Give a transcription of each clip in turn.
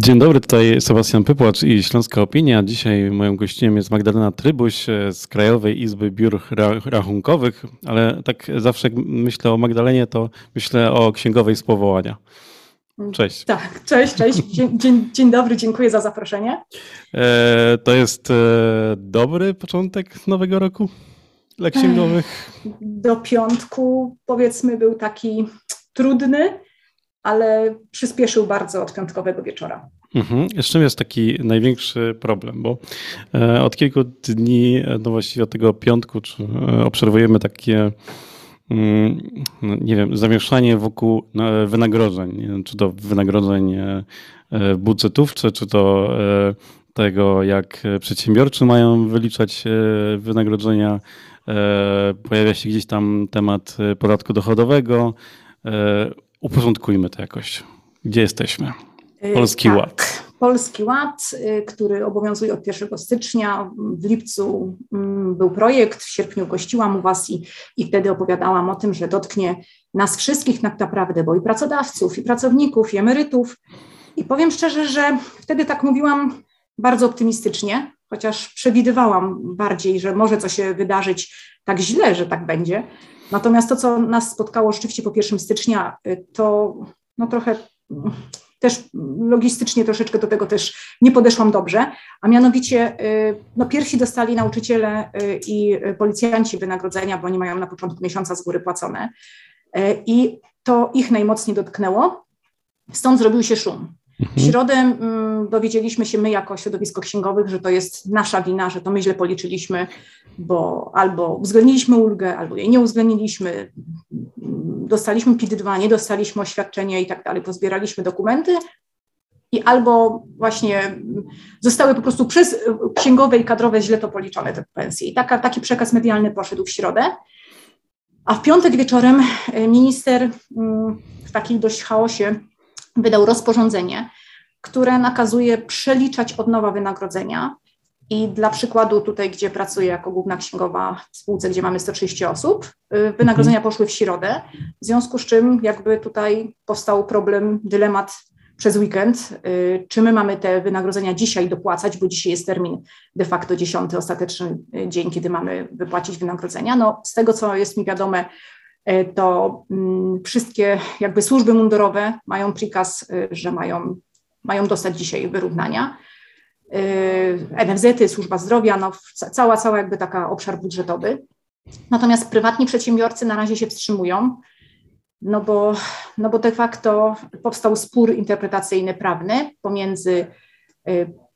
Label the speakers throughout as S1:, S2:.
S1: Dzień dobry, tutaj Sebastian Pypłacz i Śląska Opinia. Dzisiaj moją gościem jest Magdalena Trybuś e, z Krajowej Izby Biur Rachunkowych, ale tak zawsze jak myślę o Magdalenie, to myślę o księgowej z powołania. Cześć.
S2: Tak, cześć, cześć. Dzień, dzień, dzień dobry, dziękuję za zaproszenie.
S1: E, to jest e, dobry początek nowego roku dla księgowych?
S2: Do piątku powiedzmy był taki trudny, ale przyspieszył bardzo od piątkowego wieczora.
S1: Mhm. Z czym jest taki największy problem? Bo e, od kilku dni, no właściwie od tego piątku, e, obserwujemy takie mm, no nie wiem, zamieszanie wokół wynagrodzeń. Czy to wynagrodzeń e, budżetówcze, czy to tego, jak przedsiębiorcy mają wyliczać wynagrodzenia. Pojawia się gdzieś tam temat podatku dochodowego uporządkujmy to jakoś. Gdzie jesteśmy?
S2: Y, Polski tak. Ład. Polski Ład, y, który obowiązuje od 1 stycznia. W lipcu mm, był projekt, w sierpniu gościłam u Was i, i wtedy opowiadałam o tym, że dotknie nas wszystkich tak naprawdę, bo i pracodawców, i pracowników, i emerytów. I powiem szczerze, że wtedy tak mówiłam bardzo optymistycznie, chociaż przewidywałam bardziej, że może coś się wydarzyć tak źle, że tak będzie. Natomiast to, co nas spotkało rzeczywiście po 1 stycznia, y, to no trochę też logistycznie troszeczkę do tego też nie podeszłam dobrze, a mianowicie y, no pierwsi dostali nauczyciele y, i policjanci wynagrodzenia, bo oni mają na początku miesiąca z góry płacone i to ich najmocniej dotknęło, stąd zrobił się szum. W mhm. środę mm, dowiedzieliśmy się my jako środowisko księgowych, że to jest nasza wina, że to my źle policzyliśmy, bo albo uwzględniliśmy ulgę, albo jej nie uwzględniliśmy, dostaliśmy PIT-2, nie dostaliśmy oświadczenia i tak dalej, pozbieraliśmy dokumenty i albo właśnie zostały po prostu przez księgowe i kadrowe źle to policzone te pensje. I taka, taki przekaz medialny poszedł w środę. A w piątek wieczorem minister mm, w takim dość chaosie wydał rozporządzenie, które nakazuje przeliczać od nowa wynagrodzenia. I dla przykładu tutaj, gdzie pracuję jako główna księgowa w spółce, gdzie mamy 130 osób, y, wynagrodzenia mhm. poszły w środę, w związku z czym jakby tutaj powstał problem, dylemat przez weekend, y, czy my mamy te wynagrodzenia dzisiaj dopłacać, bo dzisiaj jest termin de facto dziesiąty, ostateczny y, dzień, kiedy mamy wypłacić wynagrodzenia. No, z tego, co jest mi wiadome, to mm, wszystkie jakby służby mundurowe mają przykaz, e, że mają, mają dostać dzisiaj wyrównania. E, NFZ-y, służba zdrowia, no, cała, cała jakby taka obszar budżetowy. Natomiast prywatni przedsiębiorcy na razie się wstrzymują, no bo, no bo de facto powstał spór interpretacyjny prawny pomiędzy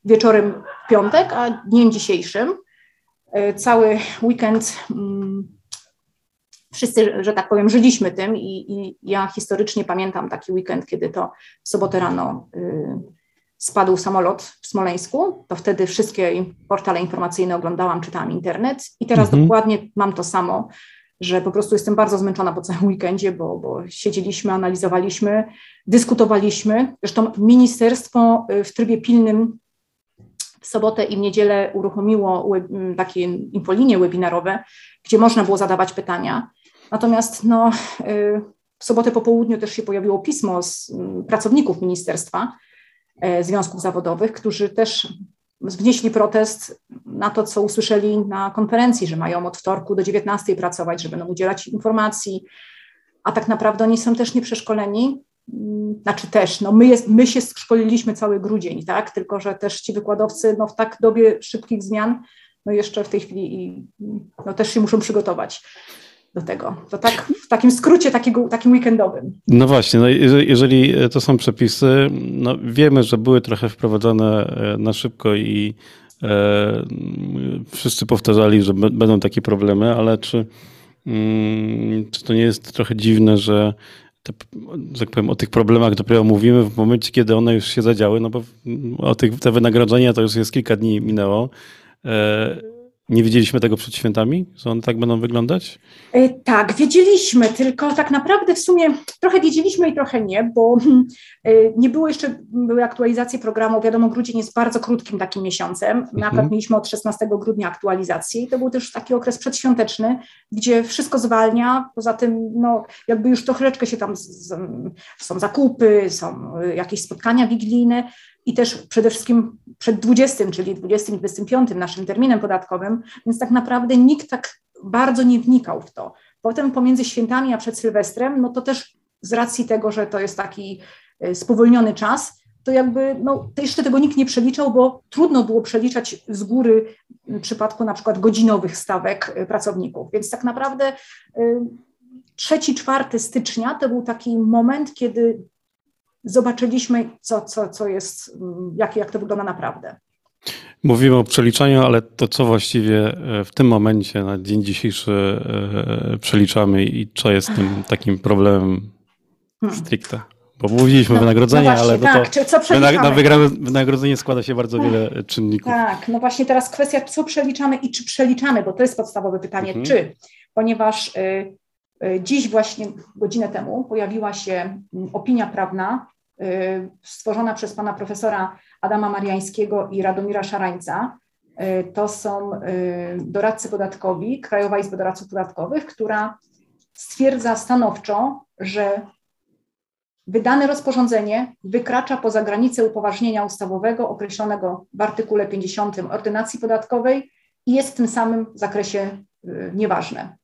S2: wieczorem w piątek a dniem dzisiejszym. Cały weekend mm, wszyscy, że tak powiem, żyliśmy tym i, i, ja historycznie pamiętam taki weekend, kiedy to w sobotę rano y, spadł samolot w Smoleńsku, to wtedy wszystkie portale informacyjne oglądałam, czytałam internet i teraz mhm. dokładnie mam to samo, że po prostu jestem bardzo zmęczona po całym weekendzie, bo, bo siedzieliśmy, analizowaliśmy, dyskutowaliśmy. Zresztą ministerstwo y, w trybie pilnym w sobotę i w niedzielę uruchomiło takie infolinie webinarowe, gdzie można było zadawać pytania. Natomiast no, y, w sobotę po południu też się pojawiło pismo z pracowników ministerstwa, e, związków zawodowych, którzy też wnieśli protest na to, co usłyszeli na konferencji, że mają od wtorku do 19 pracować, że będą udzielać informacji, a tak naprawdę oni są też nieprzeszkoleni. Znaczy też, no my, jest, my się szkoliliśmy cały grudzień, tak? Tylko, że też ci wykładowcy no, w tak dobie szybkich zmian, no jeszcze w tej chwili no, też się muszą przygotować do tego. To tak w takim skrócie takiego, takim weekendowym.
S1: No właśnie, no jeżeli to są przepisy, no wiemy, że były trochę wprowadzone e, na szybko i e, wszyscy powtarzali, że będą takie problemy, ale czy, mm, czy to nie jest trochę dziwne, że te, tak powiem, o tych problemach dopiero mówimy w momencie, kiedy one już się zadziały, no bo o tych, te wynagrodzenia to już jest kilka dni minęło. E, nie wiedzieliśmy tego przed świętami, że one tak będą wyglądać?
S2: E, tak, wiedzieliśmy, tylko tak naprawdę w sumie trochę wiedzieliśmy i trochę nie, bo e, nie było jeszcze, były aktualizacje programu. Wiadomo, grudzień jest bardzo krótkim takim miesiącem. My mhm. akurat mieliśmy od 16 grudnia aktualizację i to był też taki okres przedświąteczny, gdzie wszystko zwalnia. Poza tym, no, jakby już troszeczkę się tam z, są zakupy, są jakieś spotkania wigilijne. I też przede wszystkim przed 20, czyli 20 25 naszym terminem podatkowym, więc tak naprawdę nikt tak bardzo nie wnikał w to. Potem pomiędzy świętami a przed Sylwestrem, no to też z racji tego, że to jest taki y, spowolniony czas, to jakby no, to jeszcze tego nikt nie przeliczał, bo trudno było przeliczać z góry w przypadku na przykład godzinowych stawek y, pracowników. Więc tak naprawdę 3-4 stycznia to był taki moment, kiedy zobaczyliśmy, co, co, co jest, mm, jak, jak to wygląda naprawdę.
S1: Mówimy o przeliczaniu, ale to co właściwie e, w tym momencie, na dzień dzisiejszy e, przeliczamy i co jest tym takim problemem hmm. stricte? Bo mówiliśmy no, wynagrodzenie, no właśnie, ale
S2: tak,
S1: to,
S2: co
S1: na wynagrodzenie składa się bardzo wiele czynników.
S2: Tak, no właśnie teraz kwestia, co przeliczamy i czy przeliczamy, bo to jest podstawowe pytanie, mhm. czy, ponieważ y, dziś właśnie godzinę temu pojawiła się mm, opinia prawna y, stworzona przez pana profesora Adama Mariańskiego i Radomira Szarańca. Y, to są doradcy podatkowi, Krajowa Izba Doradców Podatkowych, która stwierdza stanowczo, że wydane rozporządzenie wykracza poza granicę upoważnienia ustawowego określonego w artykule 50 ordynacji podatkowej i jest w tym samym zakresie nieważne.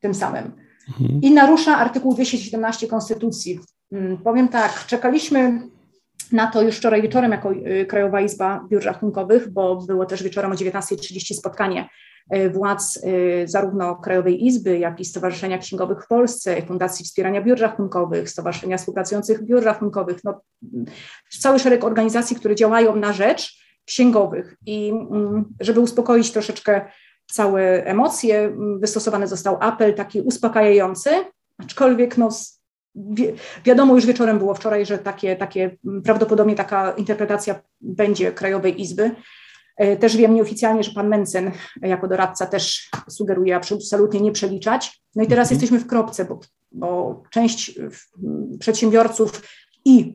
S2: Tym samym. Mhm. I narusza artykuł 217 Konstytucji. Mm, powiem tak, czekaliśmy na to już wczoraj wieczorem jako y, Krajowa Izba Biur Rachunkowych, bo było też wieczorem o 19.30 spotkanie y, władz y, zarówno Krajowej Izby, jak i Stowarzyszenia Księgowych w Polsce, Fundacji Wspierania Biur Rachunkowych, Stowarzyszenia Współpracujących Biur Rachunkowych, no, cały szereg organizacji, które działają na rzecz księgowych. I mm, żeby uspokoić troszeczkę całe emocje, wystosowany został apel taki uspokajający, aczkolwiek no, Wi wiadomo już wieczorem było wczoraj, że takie, takie prawdopodobnie taka interpretacja będzie Krajowej Izby. E, też wiem nieoficjalnie, że pan Mencen jako doradca też sugeruje absolutnie nie przeliczać. No i teraz mhm. jesteśmy w kropce, bo, bo część przedsiębiorców i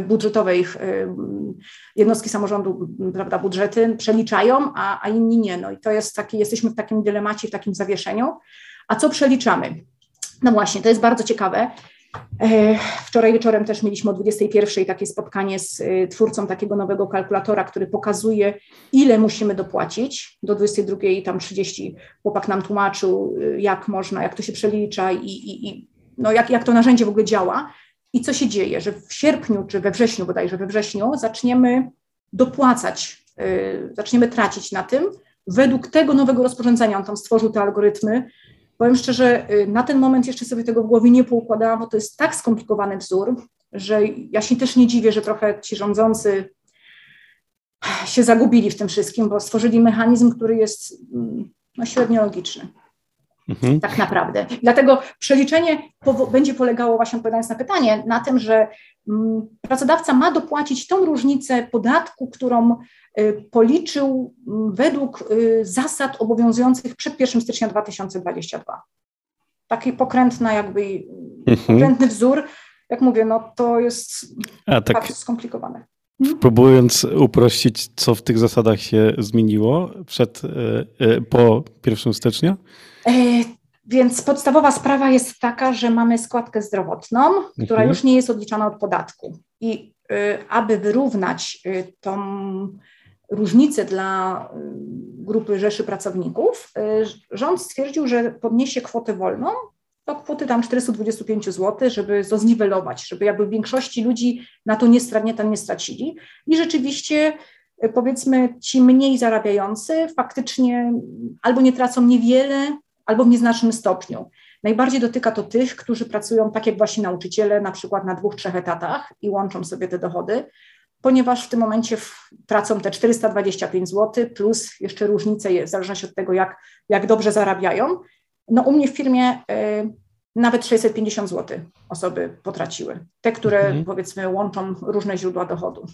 S2: budżetowej e, jednostki samorządu, prawda, budżety przeliczają, a, a inni nie. No i to jest taki, jesteśmy w takim dylemacie, w takim zawieszeniu. A co przeliczamy? No właśnie, to jest bardzo ciekawe. E, wczoraj wieczorem też mieliśmy o 21 takie spotkanie z e, twórcą takiego nowego kalkulatora, który pokazuje, ile musimy dopłacić. Do 22 tam 30 chłopak nam tłumaczył, jak można, jak to się przelicza i, i, i no jak, jak to narzędzie w ogóle działa. I co się dzieje, że w sierpniu czy we wrześniu, bodajże we wrześniu, zaczniemy dopłacać, zaczniemy tracić na tym, według tego nowego rozporządzenia. On tam stworzył te algorytmy, Powiem szczerze, y, na ten moment jeszcze sobie tego w głowie nie poukładałam, bo to jest tak skomplikowany wzór, że ja się też nie dziwię, że trochę ci rządzący się zagubili w tym wszystkim, bo stworzyli mechanizm, który jest mm, no, średnio logiczny. Mhm. Tak naprawdę. Dlatego przeliczenie będzie polegało, właśnie odpowiadając na pytanie, na tym, że mm, pracodawca ma dopłacić tą różnicę podatku, którą y, policzył mm, według y, zasad obowiązujących przed 1 stycznia 2022. Taki pokrętna jakby, mhm. pokrętny wzór, jak mówię, no to jest A, tak. bardzo skomplikowane.
S1: Hmm? Próbując uprościć, co w tych zasadach się zmieniło przed, y, po 1 stycznia?
S2: E, więc podstawowa sprawa jest taka, że mamy składkę zdrowotną, która mhm. już nie jest odliczana od podatku. I y, aby wyrównać y, tą różnicę dla y, grupy Rzeszy Pracowników, rząd stwierdził, że podniesie kwotę wolną do kwoty tam 425 zł, żeby to zniwelować, żeby jakby większości ludzi na to nie, nie, nie stracili. I rzeczywiście powiedzmy ci mniej zarabiający faktycznie albo nie tracą niewiele, albo w nieznacznym stopniu. Najbardziej dotyka to tych, którzy pracują tak jak właśnie nauczyciele, na przykład na dwóch, trzech etatach i łączą sobie te dochody, ponieważ w tym momencie tracą te 425 zł, plus jeszcze różnice, w zależności od tego, jak, jak dobrze zarabiają. No u mnie w firmie y, nawet 650 zł osoby potraciły. Te, które mhm. powiedzmy łączą różne źródła dochodu.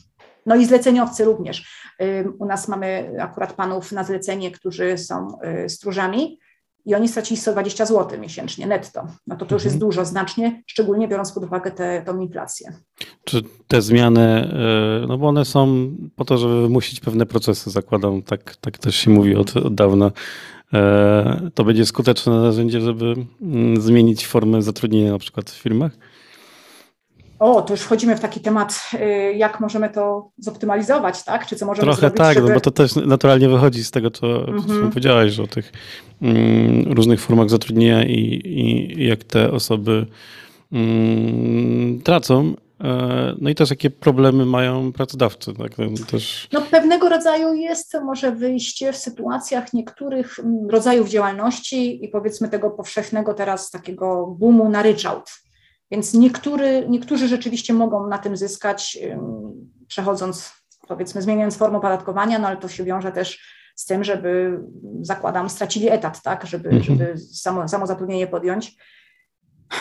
S2: No i zleceniowcy również. Y, u nas mamy akurat panów na zlecenie, którzy są y, stróżami, i oni stracili 120 zł miesięcznie netto. No to to już jest mhm. dużo, znacznie, szczególnie biorąc pod uwagę tę inflację.
S1: Czy te zmiany, e, no bo one są po to, żeby wymusić pewne procesy, zakładam, tak, tak też się mówi od, od dawna, e, to będzie skuteczne narzędzie, żeby mm, zmienić formę zatrudnienia na przykład w firmach?
S2: O, to już wchodzimy w taki temat, y, jak możemy to zoptymalizować, tak? Czy co możemy
S1: Trochę
S2: zrobić,
S1: tak,
S2: żeby...
S1: no bo to też naturalnie wychodzi z tego, co mm powiedziałaś, że o tych mm, różnych formach zatrudnienia i, i jak te osoby mm, tracą. E, no i też jakie problemy mają pracodawcy. Tak? Też...
S2: No, pewnego rodzaju jest może wyjście w sytuacjach niektórych mm, rodzajów działalności i powiedzmy tego powszechnego teraz takiego boomu na ryczałt. Więc niektóry, niektórzy rzeczywiście mogą na tym zyskać, przechodząc, powiedzmy, zmieniając formę opodatkowania, no ale to się wiąże też z tym, żeby, zakładam, stracili etat, tak, żeby, mhm. żeby samo, samo zatrudnienie podjąć.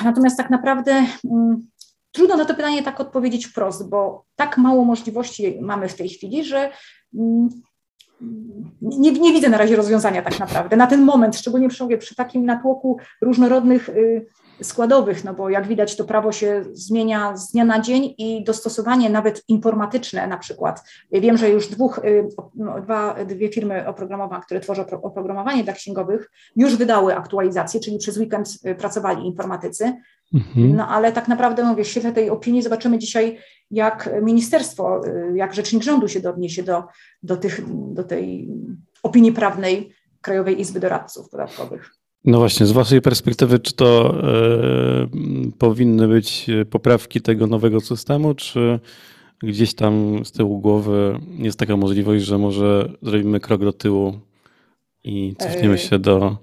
S2: Natomiast tak naprawdę Trudno na to pytanie tak odpowiedzieć wprost, bo tak mało możliwości mamy w tej chwili, że mm, nie, nie, widzę na razie rozwiązania tak naprawdę. Na ten moment, szczególnie przy, przy takim natłoku różnorodnych y, składowych, no bo jak widać to prawo się zmienia z dnia na dzień i dostosowanie nawet informatyczne na przykład. Wiem, że już dwóch, y, no, dwa, dwie firmy oprogramowania, które tworzą oprogramowanie dla księgowych, już wydały aktualizację, czyli przez weekend y, pracowali informatycy. Mhm. No ale tak naprawdę mówię, w świetle tej opinii zobaczymy dzisiaj, jak ministerstwo, y, jak rzecznik rządu się odniesie do, do, tych, do tej opinii prawnej Krajowej Izby Doradców Podatkowych.
S1: No właśnie, z Waszej perspektywy, czy to y, powinny być poprawki tego nowego systemu, czy gdzieś tam z tyłu głowy jest taka możliwość, że może zrobimy krok do tyłu i cofniemy się do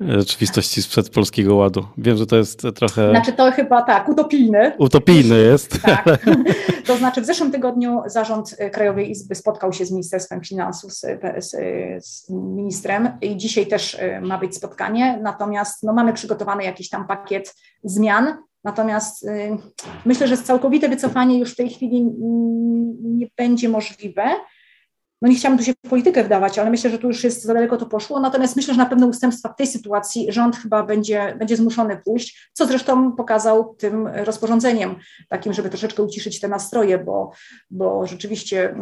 S1: rzeczywistości sprzed Polskiego Ładu. Wiem, że to jest trochę...
S2: Znaczy to chyba tak, utopijny.
S1: Utopijny jest.
S2: Tak. To znaczy w zeszłym tygodniu zarząd Krajowej Izby spotkał się z Ministerstwem Finansów, z, z, z ministrem i dzisiaj też y, ma być spotkanie, natomiast no, mamy przygotowany jakiś tam pakiet zmian, Natomiast myślę, że całkowite wycofanie już w tej chwili nie będzie możliwe no nie chciałam tu się w politykę wdawać, ale myślę, że tu już jest za daleko to poszło. Natomiast myślę, że na pewne ustępstwa w tej sytuacji rząd chyba będzie, będzie zmuszony pójść, co zresztą pokazał tym rozporządzeniem, takim, żeby troszeczkę uciszyć te nastroje, bo, bo rzeczywiście.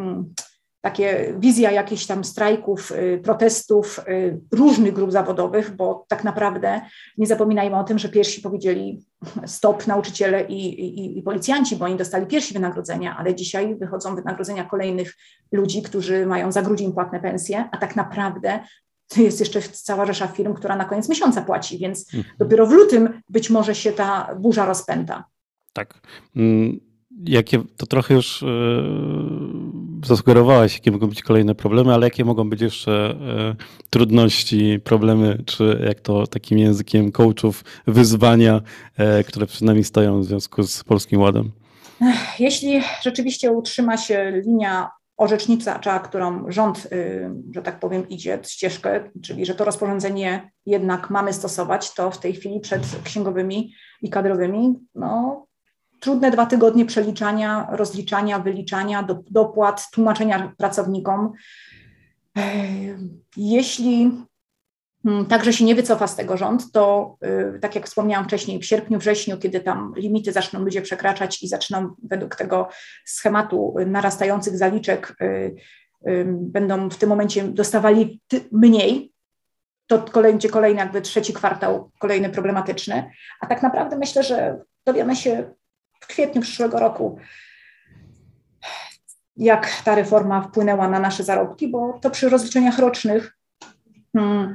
S2: Takie wizja jakichś tam strajków, y, protestów y, różnych grup zawodowych, bo tak naprawdę nie zapominajmy o tym, że pierwsi powiedzieli stop nauczyciele i, i, i policjanci, bo oni dostali pierwsi wynagrodzenia, ale dzisiaj wychodzą wynagrodzenia kolejnych ludzi, którzy mają za grudzień płatne pensje, a tak naprawdę to jest jeszcze cała rzesza firm, która na koniec miesiąca płaci, więc mhm. dopiero w lutym być może się ta burza rozpęta.
S1: Tak. Mm, jakie, to trochę już yy, zasugerowałaś, jakie mogą być kolejne problemy, ale jakie mogą być jeszcze yy, trudności, problemy, czy jak to takim językiem coachów, wyzwania, yy, które przed nami stoją w związku z Polskim Ładem?
S2: Jeśli rzeczywiście utrzyma się linia orzecznicza, którą rząd, że tak powiem, idzie ścieżkę, czyli że to rozporządzenie jednak mamy stosować, to w tej chwili przed księgowymi i kadrowymi, no, trudne dwa tygodnie przeliczania, rozliczania, wyliczania, do, dopłat, tłumaczenia pracownikom. Jeśli mm, także się nie wycofa z tego rząd, to e, tak jak wspomniałam wcześniej, w sierpniu, wrześniu, kiedy tam limity zaczną ludzie przekraczać i zaczną według tego schematu narastających zaliczek, e, będą w tym momencie dostawali mniej, to będzie kolejny jakby trzeci kwartał, kolejny problematyczny. A tak naprawdę myślę, że dowiemy się kwietniu przyszłego roku, jak ta reforma wpłynęła na nasze zarobki, bo to przy rozliczeniach rocznych hmm,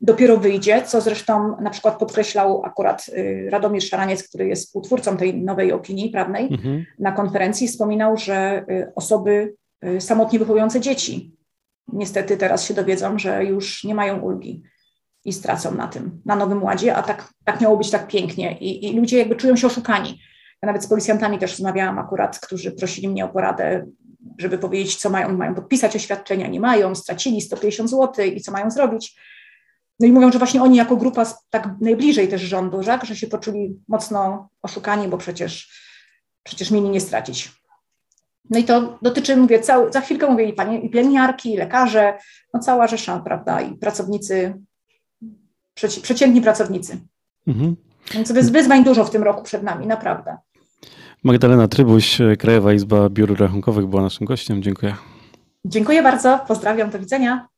S2: dopiero wyjdzie, co zresztą na przykład podkreślał akurat y, Radomir Szaraniec, który jest współtwórcą tej nowej opinii prawnej, mhm. na konferencji wspominał, że y, osoby y, samotnie wychowujące dzieci niestety teraz się dowiedzą, że już nie mają ulgi i stracą na tym, na Nowym Ładzie, a tak, tak miało być tak pięknie i, i ludzie jakby czują się oszukani. Ja nawet z policjantami też rozmawiałam akurat, którzy prosili mnie o poradę, żeby powiedzieć, co mają, mają podpisać oświadczenia, nie mają, stracili 150 zł i co mają zrobić. No i mówią, że właśnie oni jako grupa tak najbliżej też rządu, tak, że się poczuli mocno oszukani, bo przecież, przecież mieli nie stracić. No i to dotyczy, mówię, cał, za chwilkę mówię i panie, i pielęgniarki, i lekarze, no cała rzesza, prawda, i pracownicy, przeci, przeciętni pracownicy. Mhm. Więc wyzwań dużo w tym roku przed nami, naprawdę.
S1: Magdalena Trybuś, Krajowa Izba Biur Rachunkowych była naszym gościem. Dziękuję.
S2: Dziękuję bardzo, pozdrawiam, do widzenia.